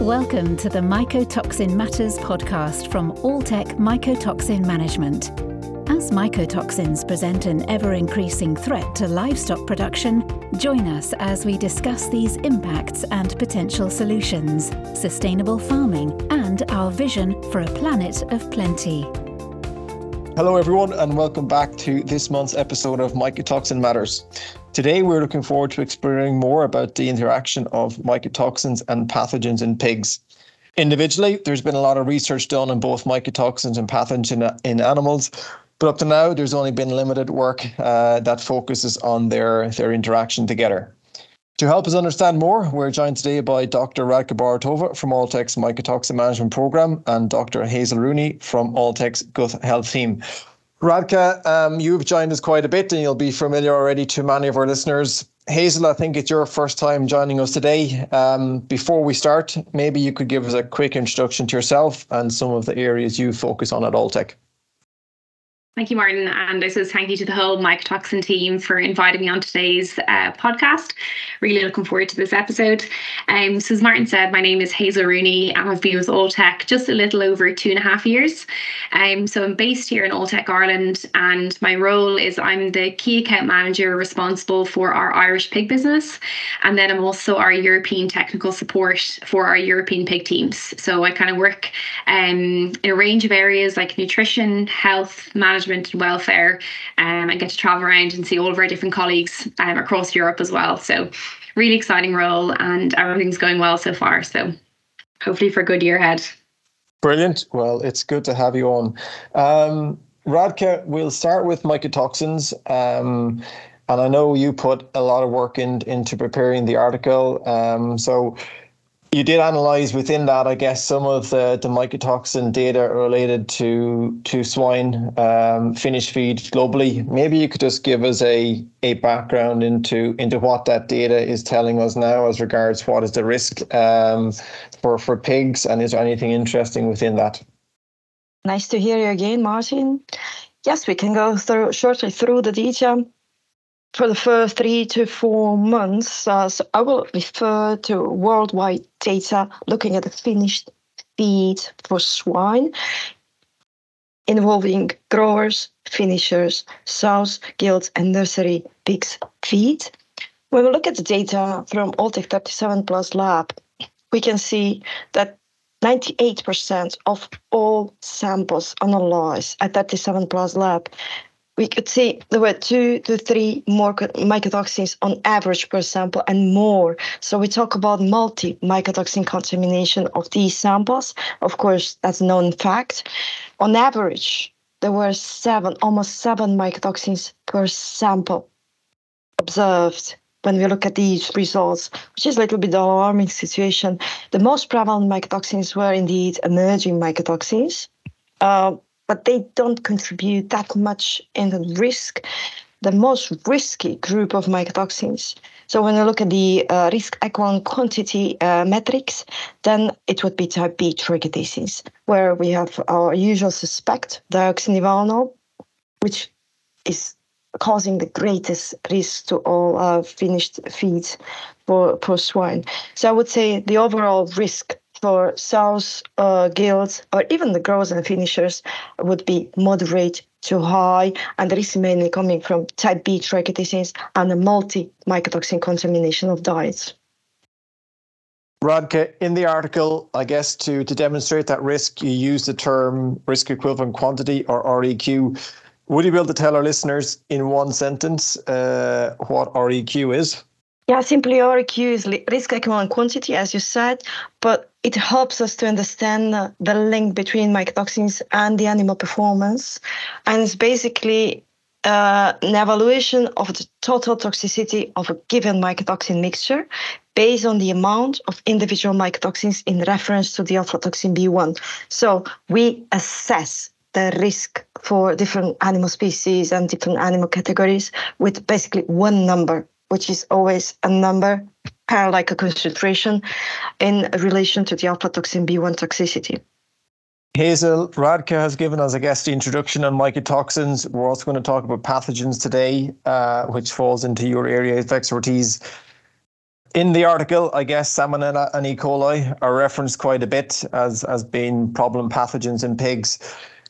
Welcome to the Mycotoxin Matters podcast from Alltech Mycotoxin Management. As mycotoxins present an ever increasing threat to livestock production, join us as we discuss these impacts and potential solutions, sustainable farming, and our vision for a planet of plenty. Hello, everyone, and welcome back to this month's episode of Mycotoxin Matters. Today, we're looking forward to exploring more about the interaction of mycotoxins and pathogens in pigs. Individually, there's been a lot of research done on both mycotoxins and pathogens in animals, but up to now, there's only been limited work uh, that focuses on their, their interaction together. To help us understand more, we're joined today by Dr. Radka Borutova from Alltech's Mycotoxin Management Program and Dr. Hazel Rooney from Alltech's Gut Health Team. Radka, um, you've joined us quite a bit and you'll be familiar already to many of our listeners. Hazel, I think it's your first time joining us today. Um, before we start, maybe you could give us a quick introduction to yourself and some of the areas you focus on at Alltech. Thank you, Martin. And I suppose thank you to the whole mycotoxin team for inviting me on today's uh, podcast. Really looking forward to this episode. Um, so, as Martin said, my name is Hazel Rooney and I've been with Alltech just a little over two and a half years. Um, so, I'm based here in Alltech Ireland, and my role is I'm the key account manager responsible for our Irish pig business. And then I'm also our European technical support for our European pig teams. So, I kind of work um, in a range of areas like nutrition, health, management management and welfare um, and get to travel around and see all of our different colleagues um, across Europe as well. So, really exciting role, and everything's going well so far. So, hopefully, for a good year ahead. Brilliant. Well, it's good to have you on. Um, Radka, we'll start with mycotoxins. Um, and I know you put a lot of work in, into preparing the article. Um, so, you did analyze within that, I guess, some of the, the mycotoxin data related to to swine um, finished feed globally. Maybe you could just give us a a background into into what that data is telling us now as regards what is the risk um, for for pigs, and is there anything interesting within that? Nice to hear you again, Martin. Yes, we can go through shortly through the data for the first three to four months. Uh, so I will refer to worldwide data looking at the finished feed for swine involving growers, finishers, sows, gilts, and nursery pigs feed. When we look at the data from Alltech 37 Plus Lab, we can see that 98% of all samples analyzed at 37 Plus Lab we could see there were two to three more mycotoxins on average per sample and more. So we talk about multi mycotoxin contamination of these samples. Of course, that's known fact. On average, there were seven, almost seven mycotoxins per sample observed when we look at these results, which is a little bit alarming situation. The most prevalent mycotoxins were indeed emerging mycotoxins. Uh, but they don't contribute that much in the risk. The most risky group of mycotoxins. So when I look at the uh, risk equivalent quantity uh, metrics, then it would be type B trichothecenes, where we have our usual suspect, deoxynivalenol, which is causing the greatest risk to all uh, finished feeds for, for swine. So I would say the overall risk for sows, uh, gilts, or even the growers and finishers would be moderate to high, and the is mainly coming from type B trichothecenes and a multi-mycotoxin contamination of diets. Radka, in the article, I guess to, to demonstrate that risk, you use the term risk equivalent quantity or REQ. Would you be able to tell our listeners in one sentence uh, what REQ is? Yeah, simply REQ is risk equivalent quantity, as you said, but it helps us to understand the link between mycotoxins and the animal performance. And it's basically uh, an evaluation of the total toxicity of a given mycotoxin mixture based on the amount of individual mycotoxins in reference to the aflatoxin B1. So we assess the risk for different animal species and different animal categories with basically one number which is always a number like a concentration in relation to the aflatoxin B1 toxicity. Hazel Radka has given us, I guess, the introduction on mycotoxins. We're also going to talk about pathogens today, uh, which falls into your area of expertise. In the article, I guess Salmonella and E. coli are referenced quite a bit as, as being problem pathogens in pigs.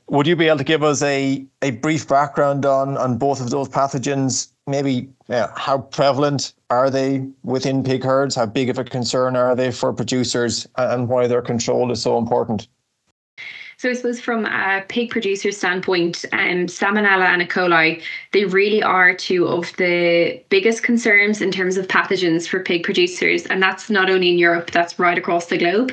Would you be able to give us a, a brief background on, on both of those pathogens? Maybe yeah, how prevalent are they within pig herds? How big of a concern are they for producers and why their control is so important? So I suppose from a pig producer standpoint, um, Salmonella and E. coli, they really are two of the biggest concerns in terms of pathogens for pig producers. And that's not only in Europe, that's right across the globe.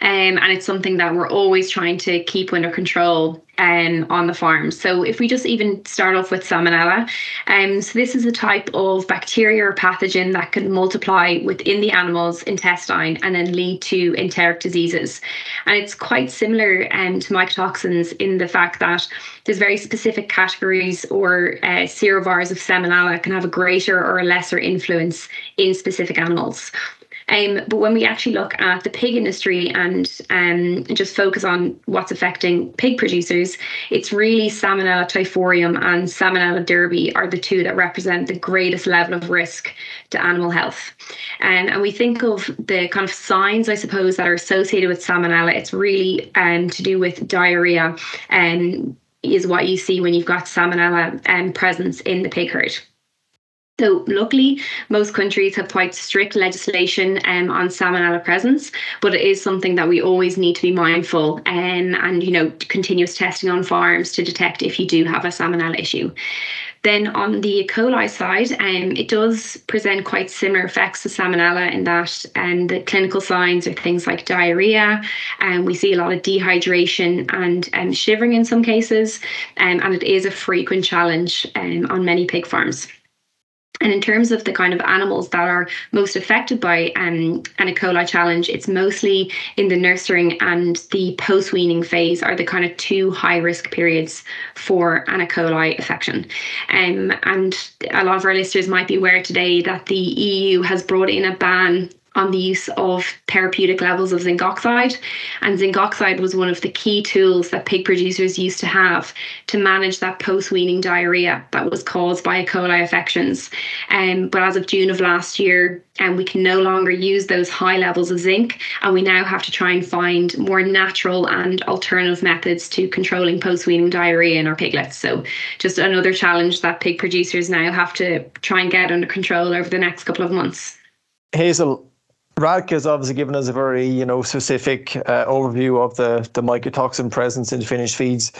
Um, and it's something that we're always trying to keep under control um, on the farm. So if we just even start off with salmonella, um, so this is a type of bacteria or pathogen that can multiply within the animal's intestine and then lead to enteric diseases. And it's quite similar um, to mycotoxins in the fact that there's very specific categories or uh, serovars of salmonella can have a greater or a lesser influence in specific animals. Um, but when we actually look at the pig industry and um, just focus on what's affecting pig producers, it's really Salmonella typhimurium and Salmonella derby are the two that represent the greatest level of risk to animal health. Um, and we think of the kind of signs, I suppose, that are associated with Salmonella. It's really um, to do with diarrhea and um, is what you see when you've got Salmonella um, presence in the pig herd. So, luckily, most countries have quite strict legislation um, on salmonella presence, but it is something that we always need to be mindful um, and, you know, continuous testing on farms to detect if you do have a salmonella issue. Then on the E. coli side, um, it does present quite similar effects to salmonella in that um, the clinical signs are things like diarrhea, and um, we see a lot of dehydration and um, shivering in some cases, um, and it is a frequent challenge um, on many pig farms. And in terms of the kind of animals that are most affected by um, an E. coli challenge, it's mostly in the nursing and the post weaning phase are the kind of two high risk periods for an E. coli infection. Um, and a lot of our listeners might be aware today that the EU has brought in a ban on the use of therapeutic levels of zinc oxide. And zinc oxide was one of the key tools that pig producers used to have to manage that post weaning diarrhea that was caused by E. coli infections. Um, but as of June of last year, and um, we can no longer use those high levels of zinc, and we now have to try and find more natural and alternative methods to controlling post weaning diarrhea in our piglets. So, just another challenge that pig producers now have to try and get under control over the next couple of months. Hazel, Radka has obviously given us a very, you know, specific uh, overview of the the mycotoxin presence in finished feeds.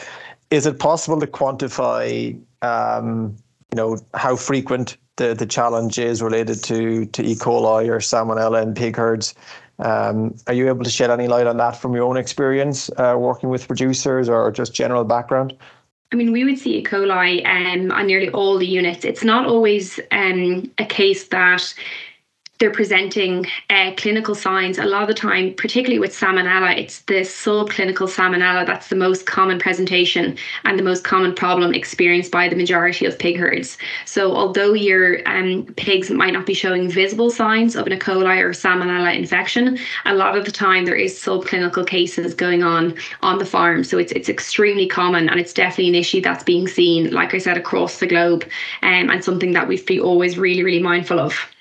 Is it possible to quantify, um, you know, how frequent the, the challenge is related to to E. coli or salmonella in pig herds? Um, are you able to shed any light on that from your own experience uh, working with producers or just general background? I mean, we would see E. coli um, on nearly all the units. It's not always um, a case that they're presenting uh, clinical signs a lot of the time, particularly with salmonella, it's the subclinical salmonella that's the most common presentation and the most common problem experienced by the majority of pig herds. So, although your um, pigs might not be showing visible signs of an E. coli or salmonella infection, a lot of the time there is subclinical cases going on on the farm. So, it's it's extremely common and it's definitely an issue that's being seen, like I said, across the globe, um, and something that we've be always really, really mindful of.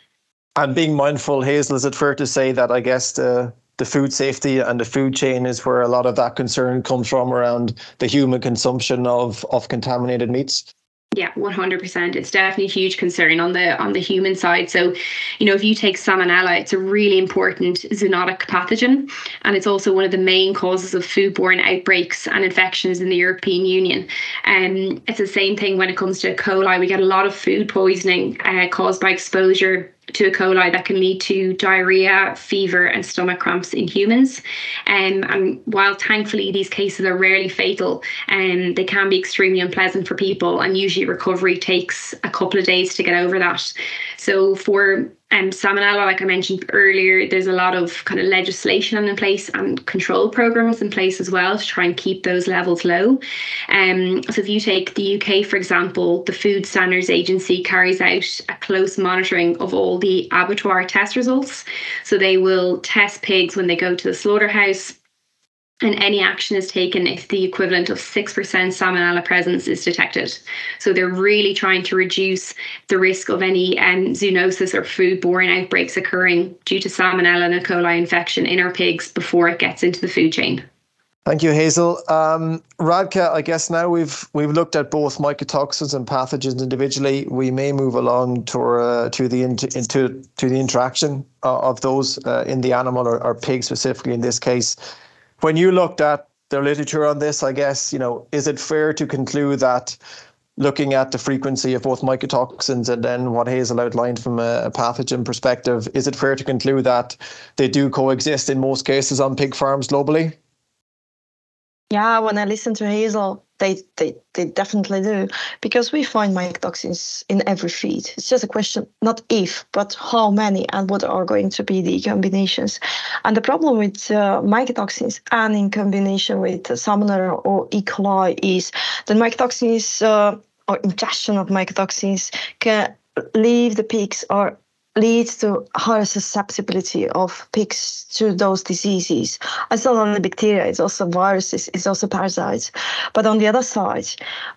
And being mindful, Hazel, is it fair to say that I guess the the food safety and the food chain is where a lot of that concern comes from around the human consumption of of contaminated meats? Yeah, one hundred percent. It's definitely a huge concern on the on the human side. So, you know, if you take salmonella, it's a really important zoonotic pathogen, and it's also one of the main causes of foodborne outbreaks and infections in the European Union. And um, it's the same thing when it comes to E. coli. We get a lot of food poisoning uh, caused by exposure to E. coli that can lead to diarrhea, fever, and stomach cramps in humans. Um, and while thankfully these cases are rarely fatal, um, they can be extremely unpleasant for people, and usually recovery takes a couple of days to get over that. So for um, salmonella, like I mentioned earlier, there's a lot of kind of legislation in place and control programs in place as well to try and keep those levels low. Um, so if you take the UK, for example, the Food Standards Agency carries out a close monitoring of all the abattoir test results. So they will test pigs when they go to the slaughterhouse and any action is taken if the equivalent of 6% salmonella presence is detected. So they're really trying to reduce the risk of any um, zoonosis or foodborne outbreaks occurring due to salmonella and E. coli infection in our pigs before it gets into the food chain. Thank you, Hazel. Um, Radka, I guess now we've we've looked at both mycotoxins and pathogens individually. We may move along to uh, to the into, to the interaction uh, of those uh, in the animal or, or pig specifically in this case. When you looked at the literature on this, I guess you know, is it fair to conclude that looking at the frequency of both mycotoxins and then what Hazel outlined from a, pathogen perspective, is it fair to conclude that they do coexist in most cases on pig farms globally? Yeah, when I listen to Hazel, they, they, they definitely do because we find mycotoxins in every feed. It's just a question, not if, but how many and what are going to be the combinations. And the problem with uh, mycotoxins and in combination with Salmonella or E. coli is that mycotoxins uh, or ingestion of mycotoxins can leave the pigs or leads to higher susceptibility of pigs to those diseases. It's not only bacteria, it's also viruses, it's also parasites. But on the other side,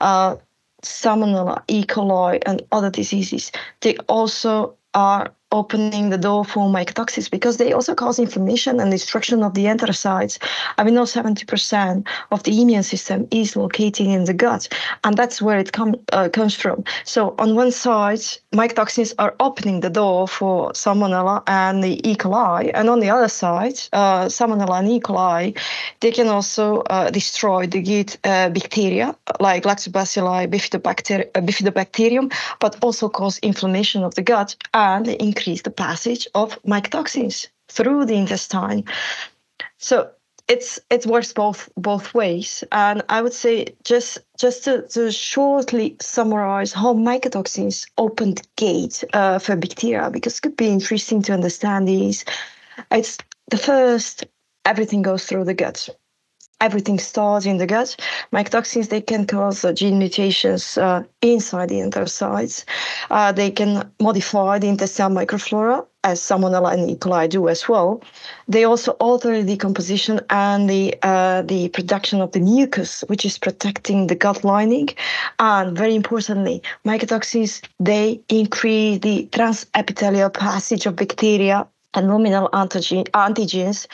uh, Salmonella, E. coli, and other diseases, they also are opening the door for mycotoxins because they also cause inflammation and destruction of the enterocytes. I mean, know 70% of the immune system is located in the gut, and that's where it com- uh, comes from. So, on one side, mycotoxins are opening the door for Salmonella and the E. coli, and on the other side, uh, Salmonella and E. coli, they can also uh, destroy the gut uh, bacteria like Lactobacilli, uh, bifidobacterium, but also cause inflammation of the gut and increase the passage of mycotoxins through the intestine. So it's it works both both ways. And I would say just just to, to shortly summarize how mycotoxins opened gate uh, for bacteria, because it could be interesting to understand these. It's the first everything goes through the gut everything starts in the gut. Mycotoxins, they can cause uh, gene mutations uh, inside the enterocytes. Uh, they can modify the intestinal microflora, as Salmonella and E. coli do as well. They also alter the composition and the, uh, the production of the mucus, which is protecting the gut lining. And very importantly, mycotoxins, they increase the transepithelial passage of bacteria and luminal antigen, antigens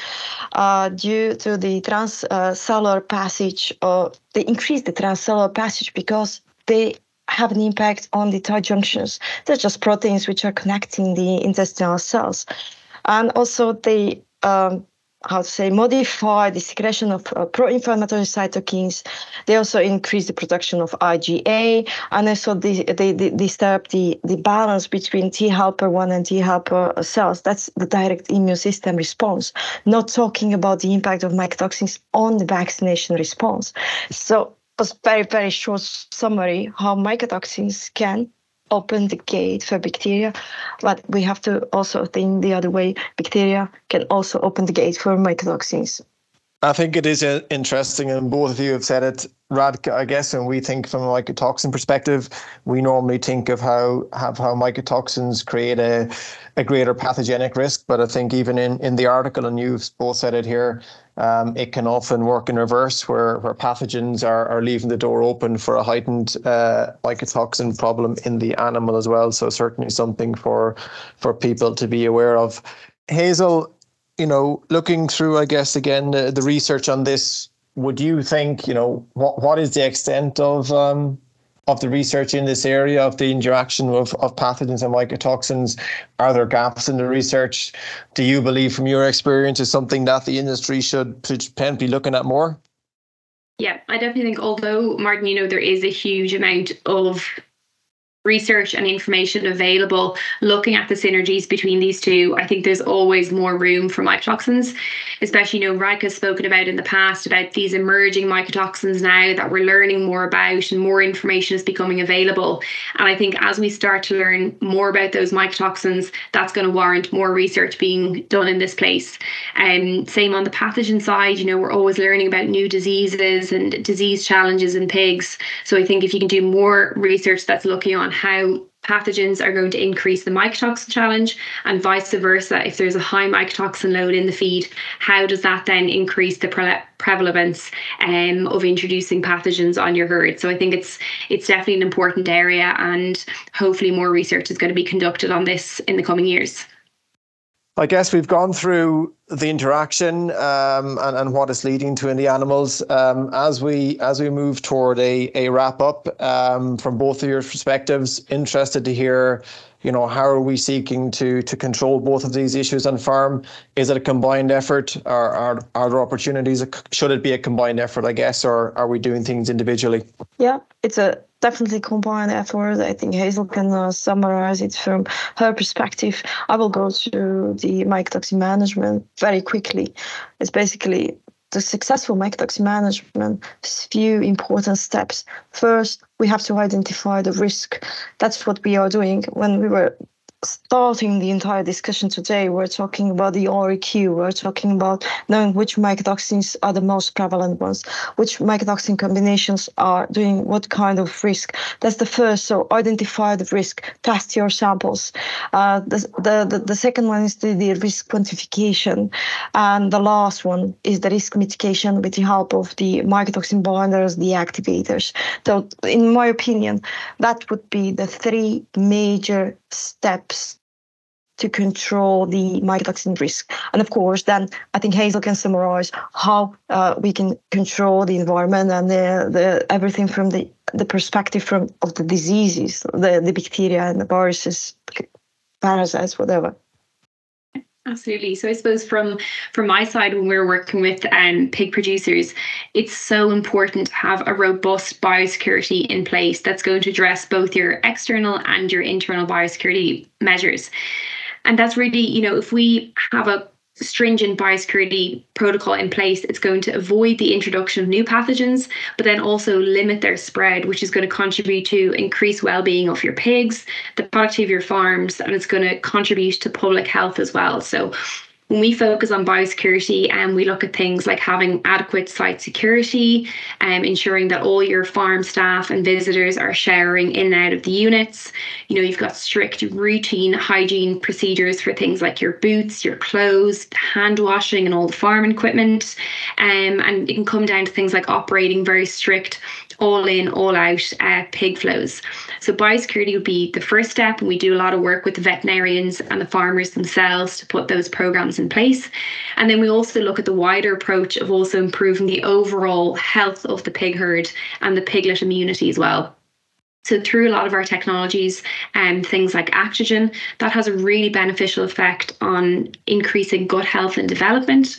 uh, due to the transcellular uh, passage, or they increase the transcellular passage because they have an impact on the tight junctions. They're just proteins which are connecting the intestinal cells. And also they um, how to say modify the secretion of uh, pro-inflammatory cytokines. They also increase the production of IgA, and also they, they, they disturb the, the balance between T helper 1 and T helper cells. That's the direct immune system response, not talking about the impact of mycotoxins on the vaccination response. So was very, very short summary how mycotoxins can open the gate for bacteria, but we have to also think the other way. Bacteria can also open the gate for mycotoxins. I think it is uh, interesting, and both of you have said it. Radka, I guess when we think from a mycotoxin perspective, we normally think of how have how mycotoxins create a, a greater pathogenic risk. But I think even in, in the article, and you've both said it here, um, it can often work in reverse, where where pathogens are, are leaving the door open for a heightened uh, mycotoxin problem in the animal as well. So certainly something for for people to be aware of. Hazel, you know, looking through, I guess again the, the research on this would you think you know what what is the extent of um, of the research in this area of the interaction of, of pathogens and mycotoxins? Are there gaps in the research? Do you believe from your experience is something that the industry should, should be looking at more? Yeah i definitely think although martin you know there is a huge amount of research and information available looking at the synergies between these two i think there's always more room for mycotoxins especially you know Radka has spoken about in the past about these emerging mycotoxins now that we're learning more about and more information is becoming available. And i think as we start to learn more about those mycotoxins that's going to warrant more research being done in this place. And um, same on the pathogen side you know we're always learning about new diseases and disease challenges in pigs. So i think if you can do more research that's looking on how pathogens are going to increase the mycotoxin challenge and vice versa. If there's a high mycotoxin load in the feed how does that then increase the pre- prevalence um, of introducing pathogens on your herd? So i think it's it's definitely an important area and hopefully more research is going to be conducted on this in the coming years I guess we've gone through the interaction um, and, and what it's leading to in the animals. Um, as we as we move toward a, a wrap up um, from both of your perspectives, interested to hear, you know, how are we seeking to to control both of these issues on farm? Is it a combined effort, or are are there opportunities? Should it be a combined effort? I guess, or are we doing things individually? Yeah, it's a definitely combined effort. I think Hazel can uh, summarize it from her perspective. I will go to the mycotoxin management very quickly. It's basically the successful mycotoxin management few important steps. First, we have to identify the risk. That's what we are doing when we were starting the entire discussion today, we're talking about the REQ. We're talking about knowing which mycotoxins are the most prevalent ones, which mycotoxin combinations are doing what kind of risk. That's the first. So identify the risk, test your samples. Uh, the, the, the, the, second one is the, the risk quantification. And the last one is the risk mitigation with the help of the mycotoxin binders, the activators. So, in my opinion, that would be the three major steps to control the mycotoxin risk. And of course, then I think Hazel can summarize how uh, we can control the environment and the, the everything from the, the perspective from of the diseases, the, the bacteria and the viruses, parasites, whatever. Absolutely. So I suppose from from my side, when we're working with um, pig producers, it's so important to have a robust biosecurity in place that's going to address both your external and your internal biosecurity measures. And that's really, you know, if we have a stringent biosecurity protocol in place, it's going to avoid the introduction of new pathogens, but then also limit their spread, which is going to contribute to increased well-being of your pigs, the productivity of your farms, and it's going to contribute to public health as well. So when we focus on biosecurity and um, we look at things like having adequate site security and um, ensuring that all your farm staff and visitors are showering in and out of the units. You know you've got strict routine hygiene procedures for things like your boots your clothes hand washing and all the farm equipment. Um, and it can come down to things like operating very strict all in, all out uh, pig flows. So biosecurity would be the first step, and we do a lot of work with the veterinarians and the farmers themselves to put those programs in place. And then we also look at the wider approach of also improving the overall health of the pig herd and the piglet immunity as well. So through a lot of our technologies and um, things like Actigen, that has a really beneficial effect on increasing gut health and development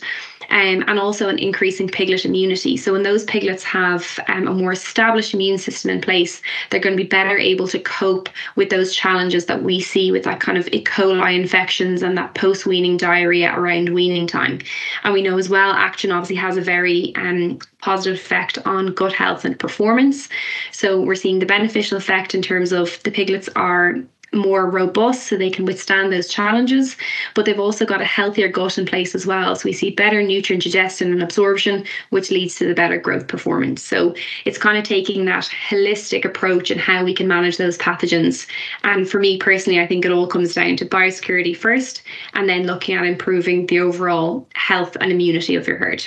um, and also an increasing piglet immunity. So when those piglets have um, a more established immune system in place, they're going to be better able to cope with those challenges that we see with that kind of E. coli infections and that post weaning diarrhea around weaning time. And we know as well, Actigen obviously has a very um, positive effect on gut health and performance. So we're seeing the beneficial effect in terms of the piglets are more robust so they can withstand those challenges. But they've also got a healthier gut in place as well. So we see better nutrient digestion and absorption, which leads to the better growth performance. So it's kind of taking that holistic approach and how we can manage those pathogens. And for me personally, I think it all comes down to biosecurity first and then looking at improving the overall health and immunity of your herd.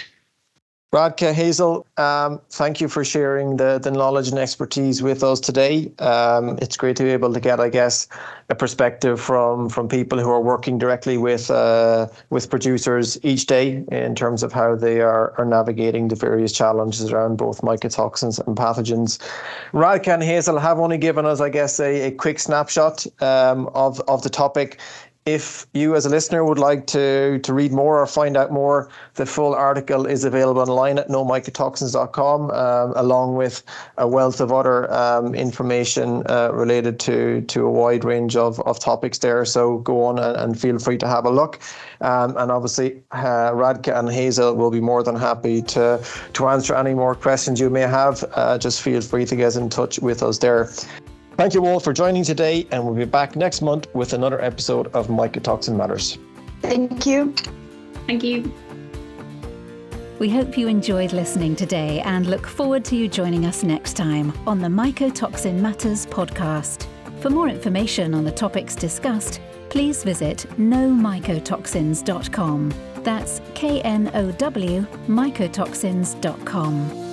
Radka Hazel, um, thank you for sharing the, the knowledge and expertise with us today. Um, it's great to be able to get, I guess, a perspective from from people who are working directly with uh, with producers each day in terms of how they are, are navigating the various challenges around both mycotoxins and pathogens. Radka and Hazel have only given us, I guess, a, a quick snapshot um, of, of the topic if you as a listener would like to to read more or find out more, the full article is available online at knowmycotoxins.com, um, along with a wealth of other um, information uh, related to to a wide range of, of topics there. So go on and, and feel free to have a look. Um, and obviously, uh, Radka and Hazel will be more than happy to to answer any more questions you may have. Uh, just feel free to get in touch with us there. Thank you all for joining today, and we'll be back next month with another episode of Mycotoxin Matters. Thank you. Thank you. We hope you enjoyed listening today and look forward to you joining us next time on the Mycotoxin Matters podcast. For more information on the topics discussed, please visit knowmycotoxins.com. That's K N O W mycotoxins.com.